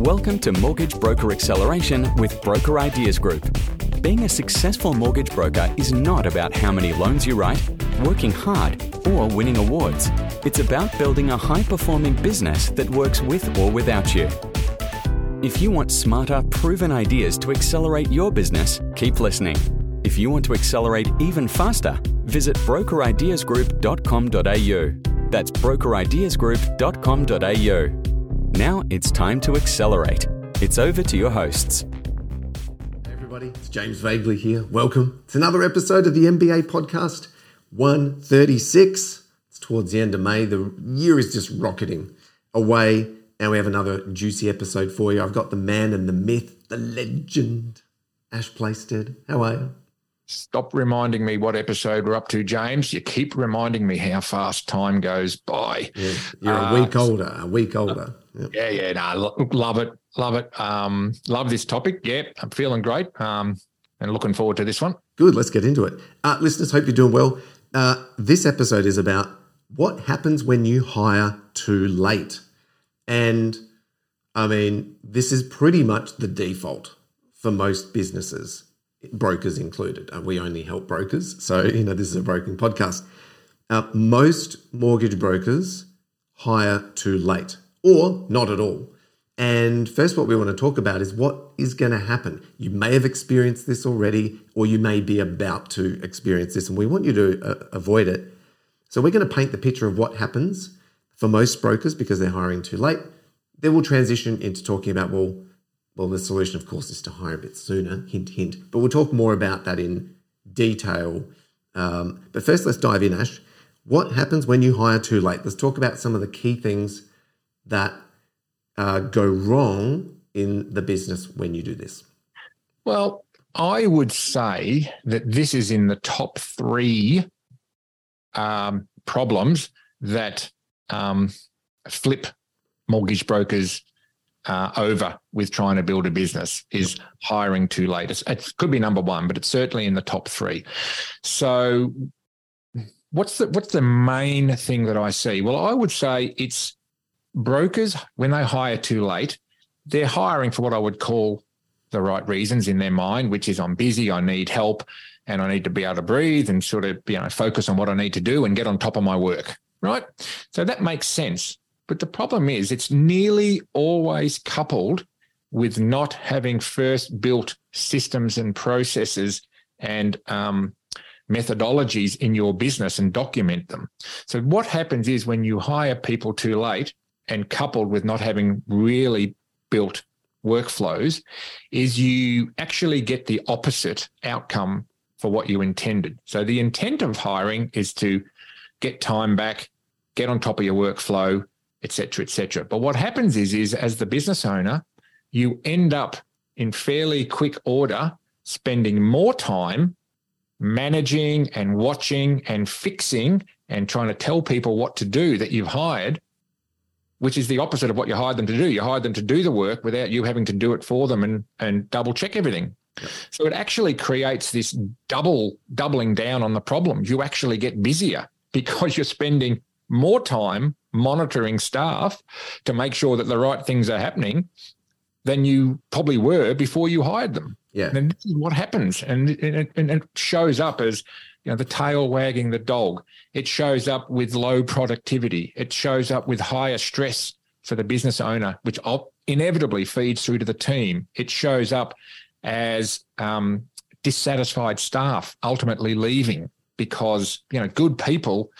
Welcome to Mortgage Broker Acceleration with Broker Ideas Group. Being a successful mortgage broker is not about how many loans you write, working hard, or winning awards. It's about building a high performing business that works with or without you. If you want smarter, proven ideas to accelerate your business, keep listening. If you want to accelerate even faster, visit brokerideasgroup.com.au. That's brokerideasgroup.com.au. Now it's time to accelerate. It's over to your hosts. Hey everybody, it's James Veigli here. Welcome. It's another episode of the MBA podcast, 136. It's towards the end of May. The year is just rocketing away, and we have another juicy episode for you. I've got the man and the myth, the legend, Ash Playsted. How are you? Stop reminding me what episode we're up to, James. You keep reminding me how fast time goes by. Yeah, you're a week uh, older, a week older. Yep. Yeah, yeah, no, love it, love it. Um, love this topic. Yeah, I'm feeling great. Um, and looking forward to this one. Good. Let's get into it. Uh, listeners, hope you're doing well. Uh, this episode is about what happens when you hire too late. And I mean, this is pretty much the default for most businesses brokers included. We only help brokers. So, you know, this is a broking podcast. Uh, most mortgage brokers hire too late or not at all. And first, what we want to talk about is what is going to happen. You may have experienced this already, or you may be about to experience this, and we want you to uh, avoid it. So, we're going to paint the picture of what happens for most brokers because they're hiring too late. Then we'll transition into talking about, well, well, the solution, of course, is to hire a bit sooner, hint, hint. But we'll talk more about that in detail. Um, but first, let's dive in, Ash. What happens when you hire too late? Let's talk about some of the key things that uh, go wrong in the business when you do this. Well, I would say that this is in the top three um, problems that um, flip mortgage brokers uh, over with trying to build a business is hiring too late. It's, it could be number one, but it's certainly in the top three. So, what's the what's the main thing that I see? Well, I would say it's brokers when they hire too late. They're hiring for what I would call the right reasons in their mind, which is I'm busy, I need help, and I need to be able to breathe and sort of you know focus on what I need to do and get on top of my work. Right. So that makes sense. But the problem is, it's nearly always coupled with not having first built systems and processes and um, methodologies in your business and document them. So, what happens is when you hire people too late and coupled with not having really built workflows, is you actually get the opposite outcome for what you intended. So, the intent of hiring is to get time back, get on top of your workflow, etc., etc. But what happens is, is as the business owner, you end up in fairly quick order spending more time managing and watching and fixing and trying to tell people what to do that you've hired, which is the opposite of what you hired them to do. You hired them to do the work without you having to do it for them and, and double check everything. So it actually creates this double doubling down on the problem. You actually get busier because you're spending more time monitoring staff to make sure that the right things are happening than you probably were before you hired them. Yeah. And this is what happens. And it, and it shows up as you know, the tail wagging the dog. It shows up with low productivity. It shows up with higher stress for the business owner, which inevitably feeds through to the team. It shows up as um, dissatisfied staff ultimately leaving because you know good people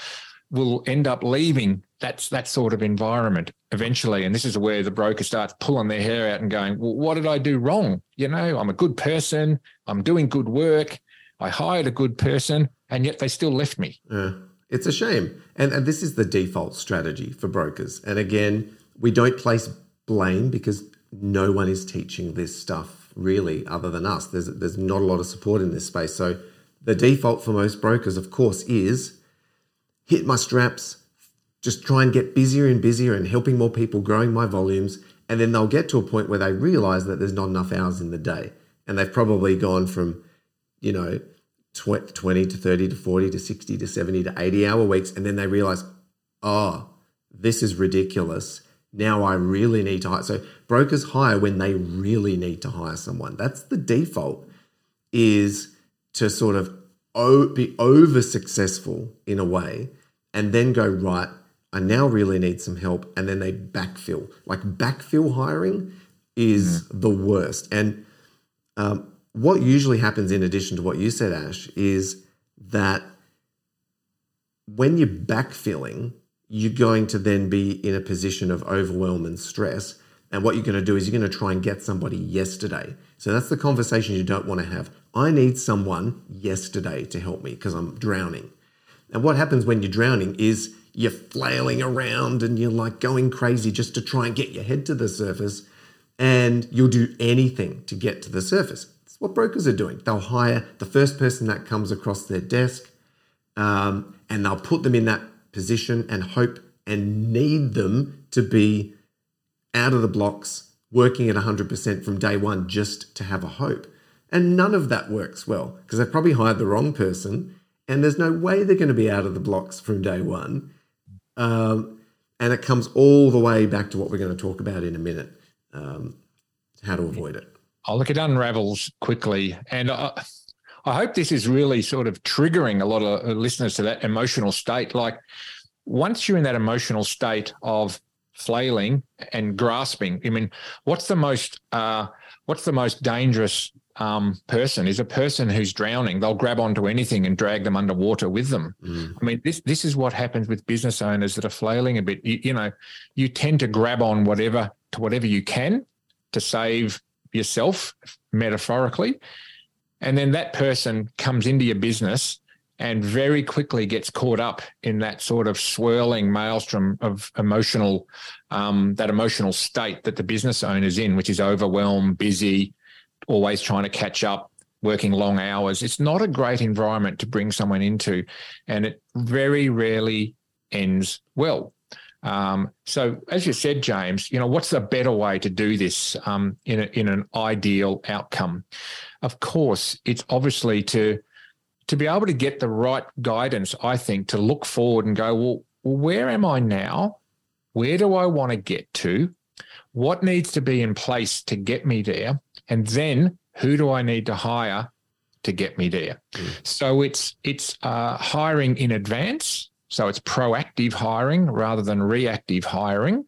will end up leaving that's that sort of environment eventually. And this is where the broker starts pulling their hair out and going, well, what did I do wrong? You know, I'm a good person. I'm doing good work. I hired a good person, and yet they still left me. Yeah, it's a shame. And, and this is the default strategy for brokers. And again, we don't place blame because no one is teaching this stuff really other than us. There's, there's not a lot of support in this space. So the default for most brokers, of course, is hit my straps, just try and get busier and busier and helping more people, growing my volumes. And then they'll get to a point where they realize that there's not enough hours in the day. And they've probably gone from, you know, 20 to 30 to 40 to 60 to 70 to 80 hour weeks. And then they realize, oh, this is ridiculous. now I really need to hire. So brokers hire when they really need to hire someone. That's the default is to sort of be over successful in a way and then go right I now really need some help and then they backfill. Like backfill hiring is mm. the worst. And um, what usually happens in addition to what you said Ash is that when you're backfilling you're going to then be in a position of overwhelm and stress. And what you're going to do is you're going to try and get somebody yesterday. So that's the conversation you don't want to have. I need someone yesterday to help me because I'm drowning. And what happens when you're drowning is you're flailing around and you're like going crazy just to try and get your head to the surface. And you'll do anything to get to the surface. That's what brokers are doing. They'll hire the first person that comes across their desk um, and they'll put them in that position and hope and need them to be out of the blocks, working at 100% from day one just to have a hope. And none of that works well because they've probably hired the wrong person and there's no way they're going to be out of the blocks from day one. Um, and it comes all the way back to what we're going to talk about in a minute um, how to avoid it. Oh, look, it unravels quickly. And I, I hope this is really sort of triggering a lot of listeners to that emotional state. Like once you're in that emotional state of flailing and grasping, I mean, what's the most uh, what's the most dangerous um, person is a person who's drowning. They'll grab onto anything and drag them underwater with them. Mm. I mean, this this is what happens with business owners that are flailing a bit. You, you know, you tend to grab on whatever to whatever you can to save yourself, metaphorically, and then that person comes into your business and very quickly gets caught up in that sort of swirling maelstrom of emotional, um, that emotional state that the business owner's in, which is overwhelmed, busy, always trying to catch up, working long hours. It's not a great environment to bring someone into, and it very rarely ends well. Um, so, as you said, James, you know, what's a better way to do this um, in a, in an ideal outcome? Of course, it's obviously to to be able to get the right guidance. I think to look forward and go, well, where am I now? Where do I want to get to? What needs to be in place to get me there? And then who do I need to hire to get me there? Mm. So it's it's uh, hiring in advance so it's proactive hiring rather than reactive hiring.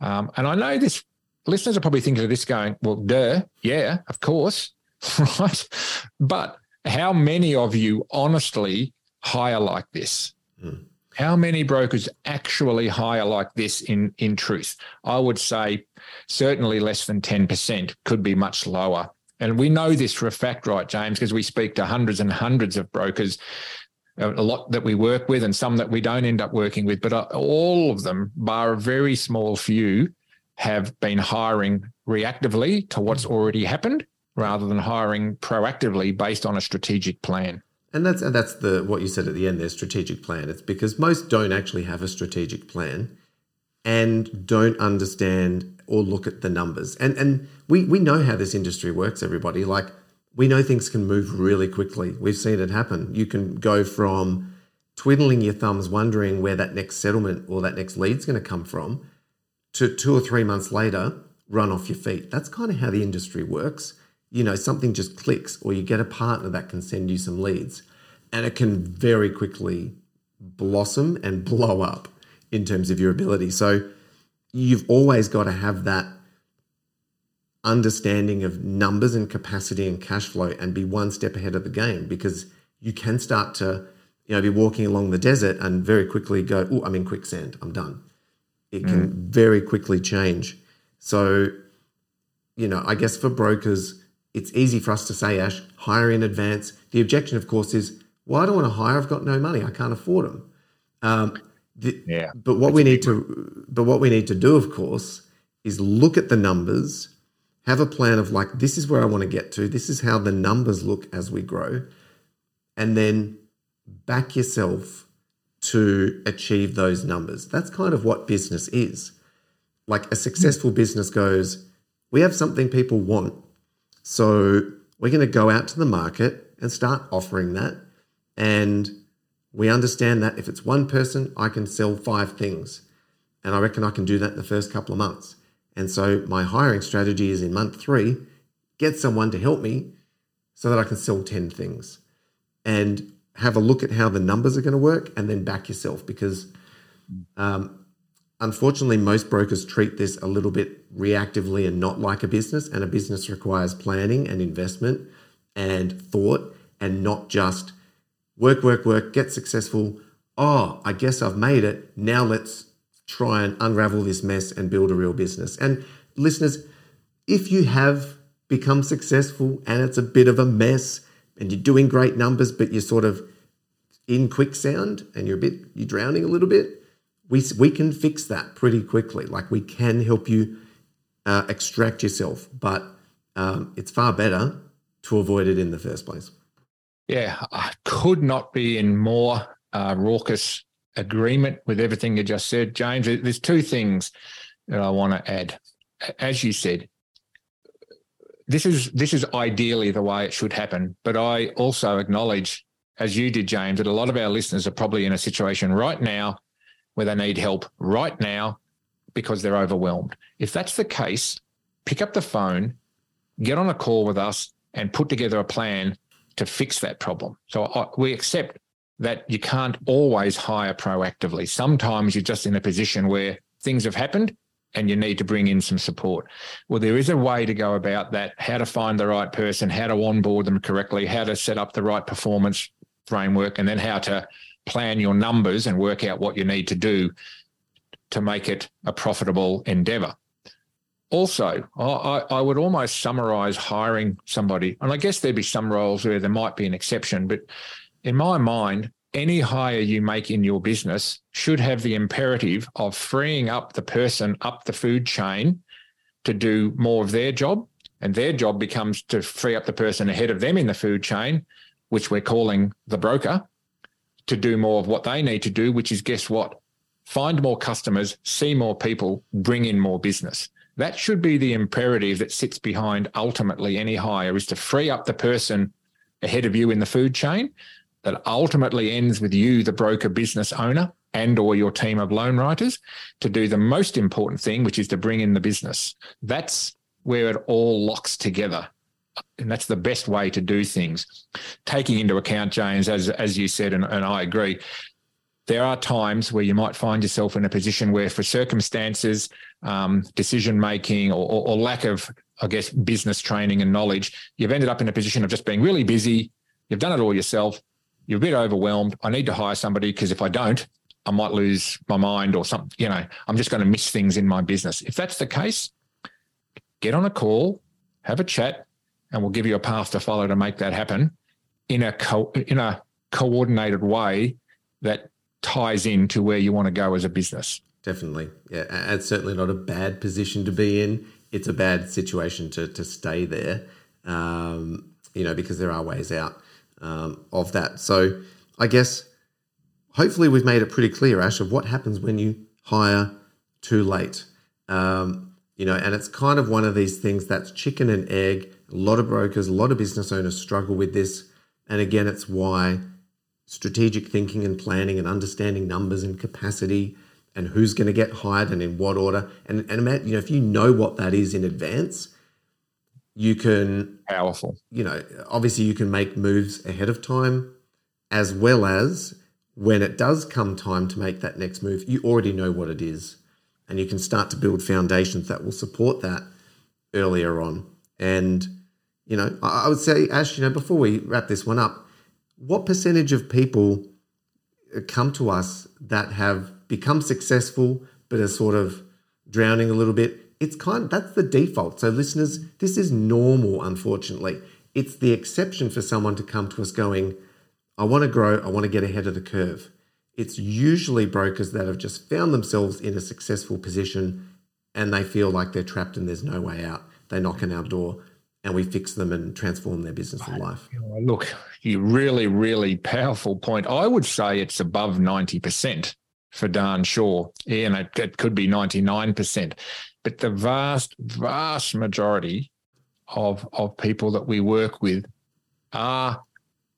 Um, and I know this listeners are probably thinking of this going, well, duh, yeah, of course, right? But how many of you honestly hire like this? Mm. How many brokers actually hire like this in, in truth? I would say certainly less than 10%, could be much lower. And we know this for a fact, right, James, because we speak to hundreds and hundreds of brokers a lot that we work with and some that we don't end up working with, but uh, all of them, bar a very small few, have been hiring reactively to what's already happened rather than hiring proactively based on a strategic plan. And that's and that's the what you said at the end there, strategic plan. It's because most don't actually have a strategic plan and don't understand or look at the numbers. And and we we know how this industry works, everybody. Like we know things can move really quickly. We've seen it happen. You can go from twiddling your thumbs, wondering where that next settlement or that next lead's going to come from, to two or three months later, run off your feet. That's kind of how the industry works. You know, something just clicks, or you get a partner that can send you some leads, and it can very quickly blossom and blow up in terms of your ability. So you've always got to have that understanding of numbers and capacity and cash flow and be one step ahead of the game because you can start to you know be walking along the desert and very quickly go oh i'm in quicksand i'm done it can mm. very quickly change so you know i guess for brokers it's easy for us to say ash hire in advance the objection of course is well i don't want to hire i've got no money i can't afford them um, the, yeah but what we need to but what we need to do of course is look at the numbers have a plan of like, this is where I want to get to. This is how the numbers look as we grow. And then back yourself to achieve those numbers. That's kind of what business is. Like a successful business goes, we have something people want. So we're going to go out to the market and start offering that. And we understand that if it's one person, I can sell five things. And I reckon I can do that in the first couple of months. And so my hiring strategy is in month three, get someone to help me so that I can sell 10 things and have a look at how the numbers are going to work and then back yourself because um, unfortunately, most brokers treat this a little bit reactively and not like a business. And a business requires planning and investment and thought and not just work, work, work, get successful. Oh, I guess I've made it. Now let's try and unravel this mess and build a real business. And listeners, if you have become successful and it's a bit of a mess and you're doing great numbers, but you're sort of in quicksand and you're a bit, you're drowning a little bit, we, we can fix that pretty quickly. Like we can help you uh, extract yourself, but um, it's far better to avoid it in the first place. Yeah, I could not be in more uh, raucous agreement with everything you just said, James. There's two things that I want to add. As you said, this is this is ideally the way it should happen, but I also acknowledge, as you did, James, that a lot of our listeners are probably in a situation right now where they need help right now because they're overwhelmed. If that's the case, pick up the phone, get on a call with us, and put together a plan to fix that problem. So I, we accept that you can't always hire proactively. Sometimes you're just in a position where things have happened and you need to bring in some support. Well, there is a way to go about that, how to find the right person, how to onboard them correctly, how to set up the right performance framework, and then how to plan your numbers and work out what you need to do to make it a profitable endeavor. Also, I, I would almost summarize hiring somebody, and I guess there'd be some roles where there might be an exception, but in my mind, any hire you make in your business should have the imperative of freeing up the person up the food chain to do more of their job. And their job becomes to free up the person ahead of them in the food chain, which we're calling the broker, to do more of what they need to do, which is guess what? Find more customers, see more people, bring in more business. That should be the imperative that sits behind ultimately any hire is to free up the person ahead of you in the food chain that ultimately ends with you, the broker business owner and or your team of loan writers to do the most important thing, which is to bring in the business. That's where it all locks together and that's the best way to do things. Taking into account, James, as as you said, and, and I agree, there are times where you might find yourself in a position where, for circumstances, um, decision making, or, or, or, lack of, I guess, business training and knowledge, you've ended up in a position of just being really busy. You've done it all yourself. You're a bit overwhelmed. I need to hire somebody because if I don't, I might lose my mind or something. You know, I'm just going to miss things in my business. If that's the case, get on a call, have a chat, and we'll give you a path to follow to make that happen in a co- in a coordinated way that ties into where you want to go as a business. Definitely, yeah, it's certainly not a bad position to be in. It's a bad situation to to stay there, um, you know, because there are ways out um, of that. So, I guess hopefully we've made it pretty clear, Ash, of what happens when you hire too late. Um, you know, and it's kind of one of these things that's chicken and egg a lot of brokers, a lot of business owners struggle with this. And again, it's why strategic thinking and planning and understanding numbers and capacity and who's going to get hired and in what order. And, and you know, if you know what that is in advance, you can powerful. You know, obviously you can make moves ahead of time as well as when it does come time to make that next move, you already know what it is. And you can start to build foundations that will support that earlier on. And you know, I would say, Ash, you know, before we wrap this one up, what percentage of people come to us that have become successful but are sort of drowning a little bit? It's kind of, that's the default. So, listeners, this is normal, unfortunately. It's the exception for someone to come to us going, I want to grow, I want to get ahead of the curve. It's usually brokers that have just found themselves in a successful position and they feel like they're trapped and there's no way out. They knock on our door and we fix them and transform their business and life. Look, you really, really powerful point. I would say it's above 90% for darn sure. Yeah, and it, it could be 99%. But the vast, vast majority of, of people that we work with are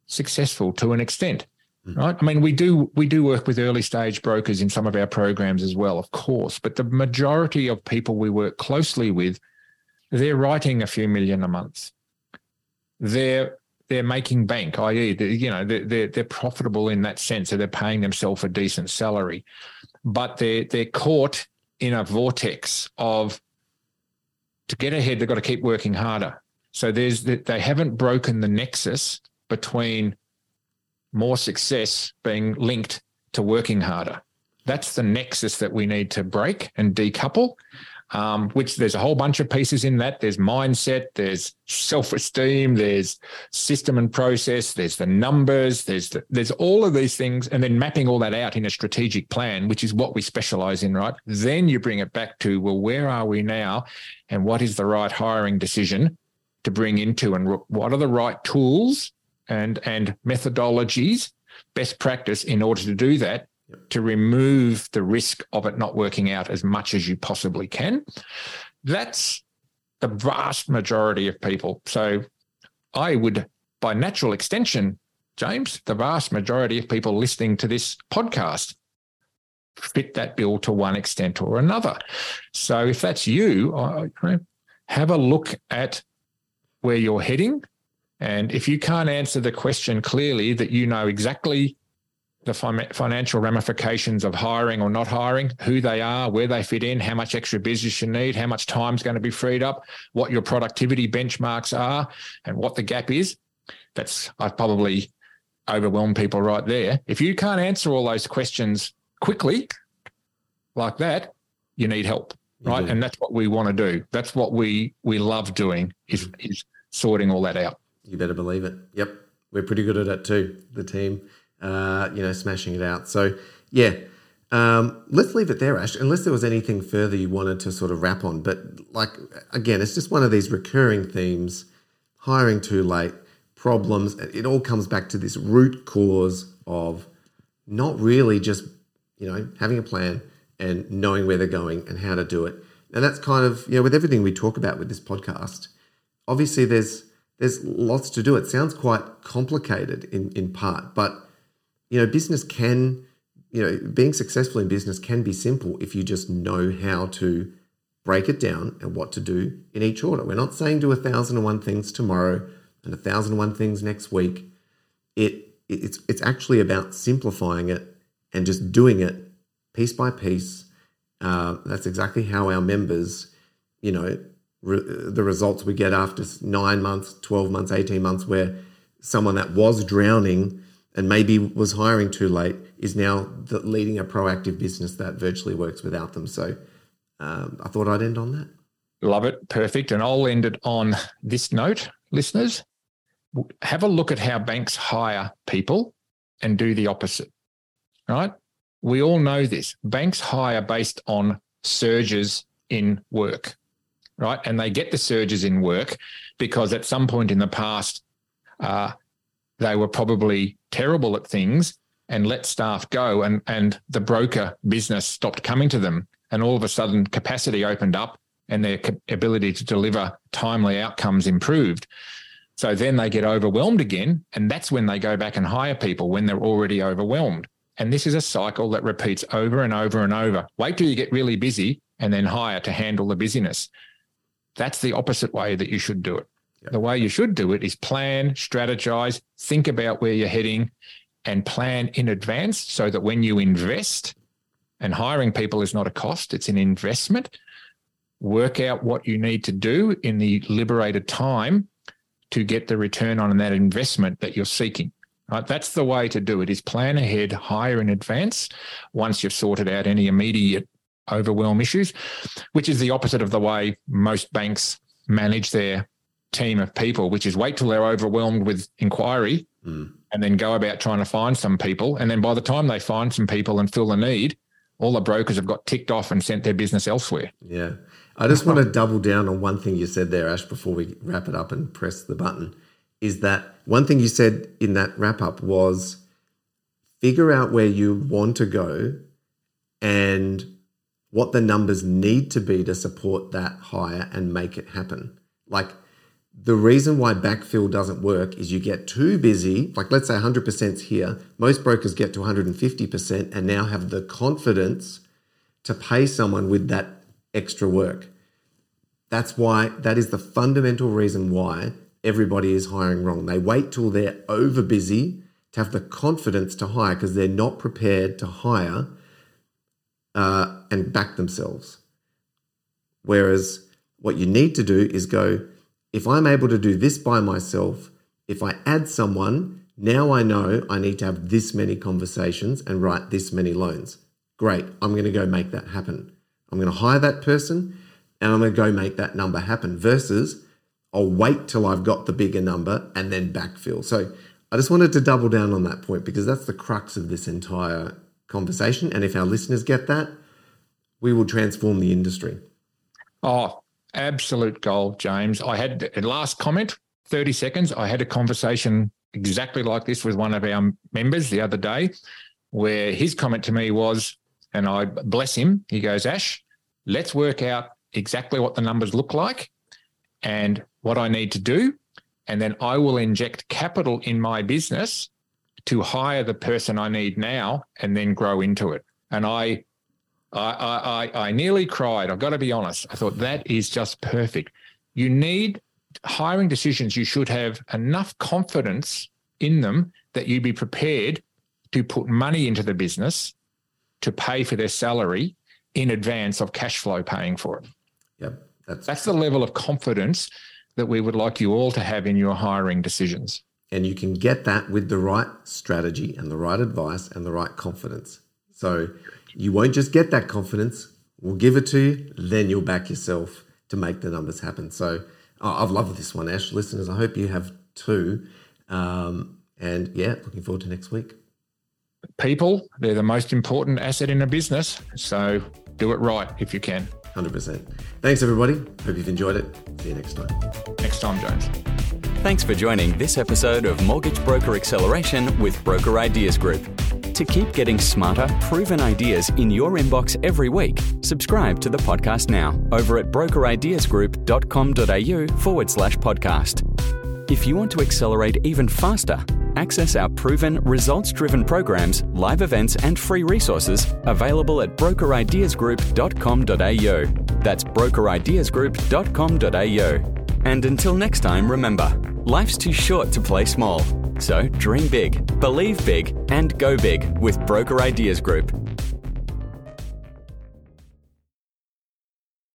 successful to an extent. Hmm. right? I mean, we do we do work with early stage brokers in some of our programs as well, of course, but the majority of people we work closely with, they're writing a few million a month. They're they're making bank, i.e., you know, they're, they're, profitable in that sense, so they're paying themselves a decent salary, but they're they're caught in a vortex of to get ahead, they've got to keep working harder. So there's they haven't broken the nexus between more success being linked to working harder. That's the nexus that we need to break and decouple. Um, which there's a whole bunch of pieces in that. There's mindset, there's self-esteem, there's system and process, there's the numbers, there's the, there's all of these things, and then mapping all that out in a strategic plan, which is what we specialize in, right? Then you bring it back to well, where are we now, and what is the right hiring decision to bring into, and what are the right tools and and methodologies, best practice in order to do that to remove the risk of it not working out as much as you possibly can. That's the vast majority of people. So I would, by natural extension, James, the vast majority of people listening to this podcast fit that bill to one extent or another. So if that's you, have a look at where you're heading. And if you can't answer the question clearly that you know exactly the financial ramifications of hiring or not hiring, who they are, where they fit in, how much extra business you need, how much time is going to be freed up, what your productivity benchmarks are, and what the gap is. That's I've probably overwhelmed people right there. If you can't answer all those questions quickly, like that, you need help, right? Mm-hmm. And that's what we want to do. That's what we we love doing is is sorting all that out. You better believe it. Yep, we're pretty good at it too. The team uh, you know, smashing it out. So, yeah, um, let's leave it there, Ash, unless there was anything further you wanted to sort of wrap on. But, like, again, it's just one of these recurring themes hiring too late, problems. It all comes back to this root cause of not really just, you know, having a plan and knowing where they're going and how to do it. And that's kind of, you know, with everything we talk about with this podcast, obviously there's there's lots to do. It sounds quite complicated in, in part, but you know, business can, you know, being successful in business can be simple if you just know how to break it down and what to do in each order. We're not saying do a thousand and one things tomorrow and a thousand and one things next week. It it's it's actually about simplifying it and just doing it piece by piece. Uh, that's exactly how our members, you know, re- the results we get after nine months, twelve months, eighteen months, where someone that was drowning and maybe was hiring too late is now the, leading a proactive business that virtually works without them. So um, I thought I'd end on that. Love it. Perfect. And I'll end it on this note, listeners. Have a look at how banks hire people and do the opposite. Right? We all know this. Banks hire based on surges in work, right? And they get the surges in work because at some point in the past, uh, they were probably terrible at things and let staff go and and the broker business stopped coming to them. And all of a sudden capacity opened up and their ability to deliver timely outcomes improved. So then they get overwhelmed again and that's when they go back and hire people when they're already overwhelmed. And this is a cycle that repeats over and over and over. Wait till you get really busy and then hire to handle the busyness. That's the opposite way that you should do it The way you should do it is plan, strategize, think about where you're heading, and plan in advance so that when you invest, and hiring people is not a cost, it's an investment, work out what you need to do in the liberated time to get the return on that investment that you're seeking. Right? That's the way to do it is plan ahead, hire in advance once you've sorted out any immediate overwhelm issues, which is the opposite of the way most banks manage their team of people, which is wait till they're overwhelmed with inquiry mm. and then go about trying to find some people. And then by the time they find some people and fill the need, all the brokers have got ticked off and sent their business elsewhere. Yeah. I just want to double down on one thing you said there, Ash, before we wrap it up and press the button. Is that one thing you said in that wrap up was figure out where you want to go and what the numbers need to be to support that hire and make it happen. Like the reason why backfill doesn't work is you get too busy. Like, let's say 100% here. Most brokers get to 150% and now have the confidence to pay someone with that extra work. That's why, that is the fundamental reason why everybody is hiring wrong. They wait till they're over busy to have the confidence to hire because they're not prepared to hire uh, and back themselves. Whereas what you need to do is go, if I'm able to do this by myself, if I add someone, now I know I need to have this many conversations and write this many loans. Great, I'm going to go make that happen. I'm going to hire that person and I'm going to go make that number happen versus I'll wait till I've got the bigger number and then backfill. So I just wanted to double down on that point because that's the crux of this entire conversation. And if our listeners get that, we will transform the industry. Oh, absolute gold, James. I had a last comment, 30 seconds. I had a conversation exactly like this with one of our members the other day, where his comment to me was, and I bless him, he goes, Ash, let's work out exactly what the numbers look like and what I need to do. And then I will inject capital in my business to hire the person I need now and then grow into it. And I I, I, I nearly cried. I've got to be honest. I thought that is just perfect. You need hiring decisions. You should have enough confidence in them that you'd be prepared to put money into the business to pay for their salary in advance of cash flow paying for it. Yep. That's, that's the level of confidence that we would like you all to have in your hiring decisions. And you can get that with the right strategy and the right advice and the right confidence. So you won't just get that confidence. We'll give it to you, then you'll back yourself to make the numbers happen. So oh, I've loved this one, Ash. Listeners, I hope you have too. Um, and yeah, looking forward to next week. People, they're the most important asset in a business. So do it right if you can. 100%. Thanks, everybody. Hope you've enjoyed it. See you next time. Next time, Jones. Thanks for joining this episode of Mortgage Broker Acceleration with Broker Ideas Group. To keep getting smarter, proven ideas in your inbox every week, subscribe to the podcast now over at brokerideasgroup.com.au forward slash podcast. If you want to accelerate even faster, access our proven, results driven programs, live events, and free resources available at brokerideasgroup.com.au. That's brokerideasgroup.com.au. And until next time, remember life's too short to play small. So dream big, believe big, and go big with Broker Ideas Group.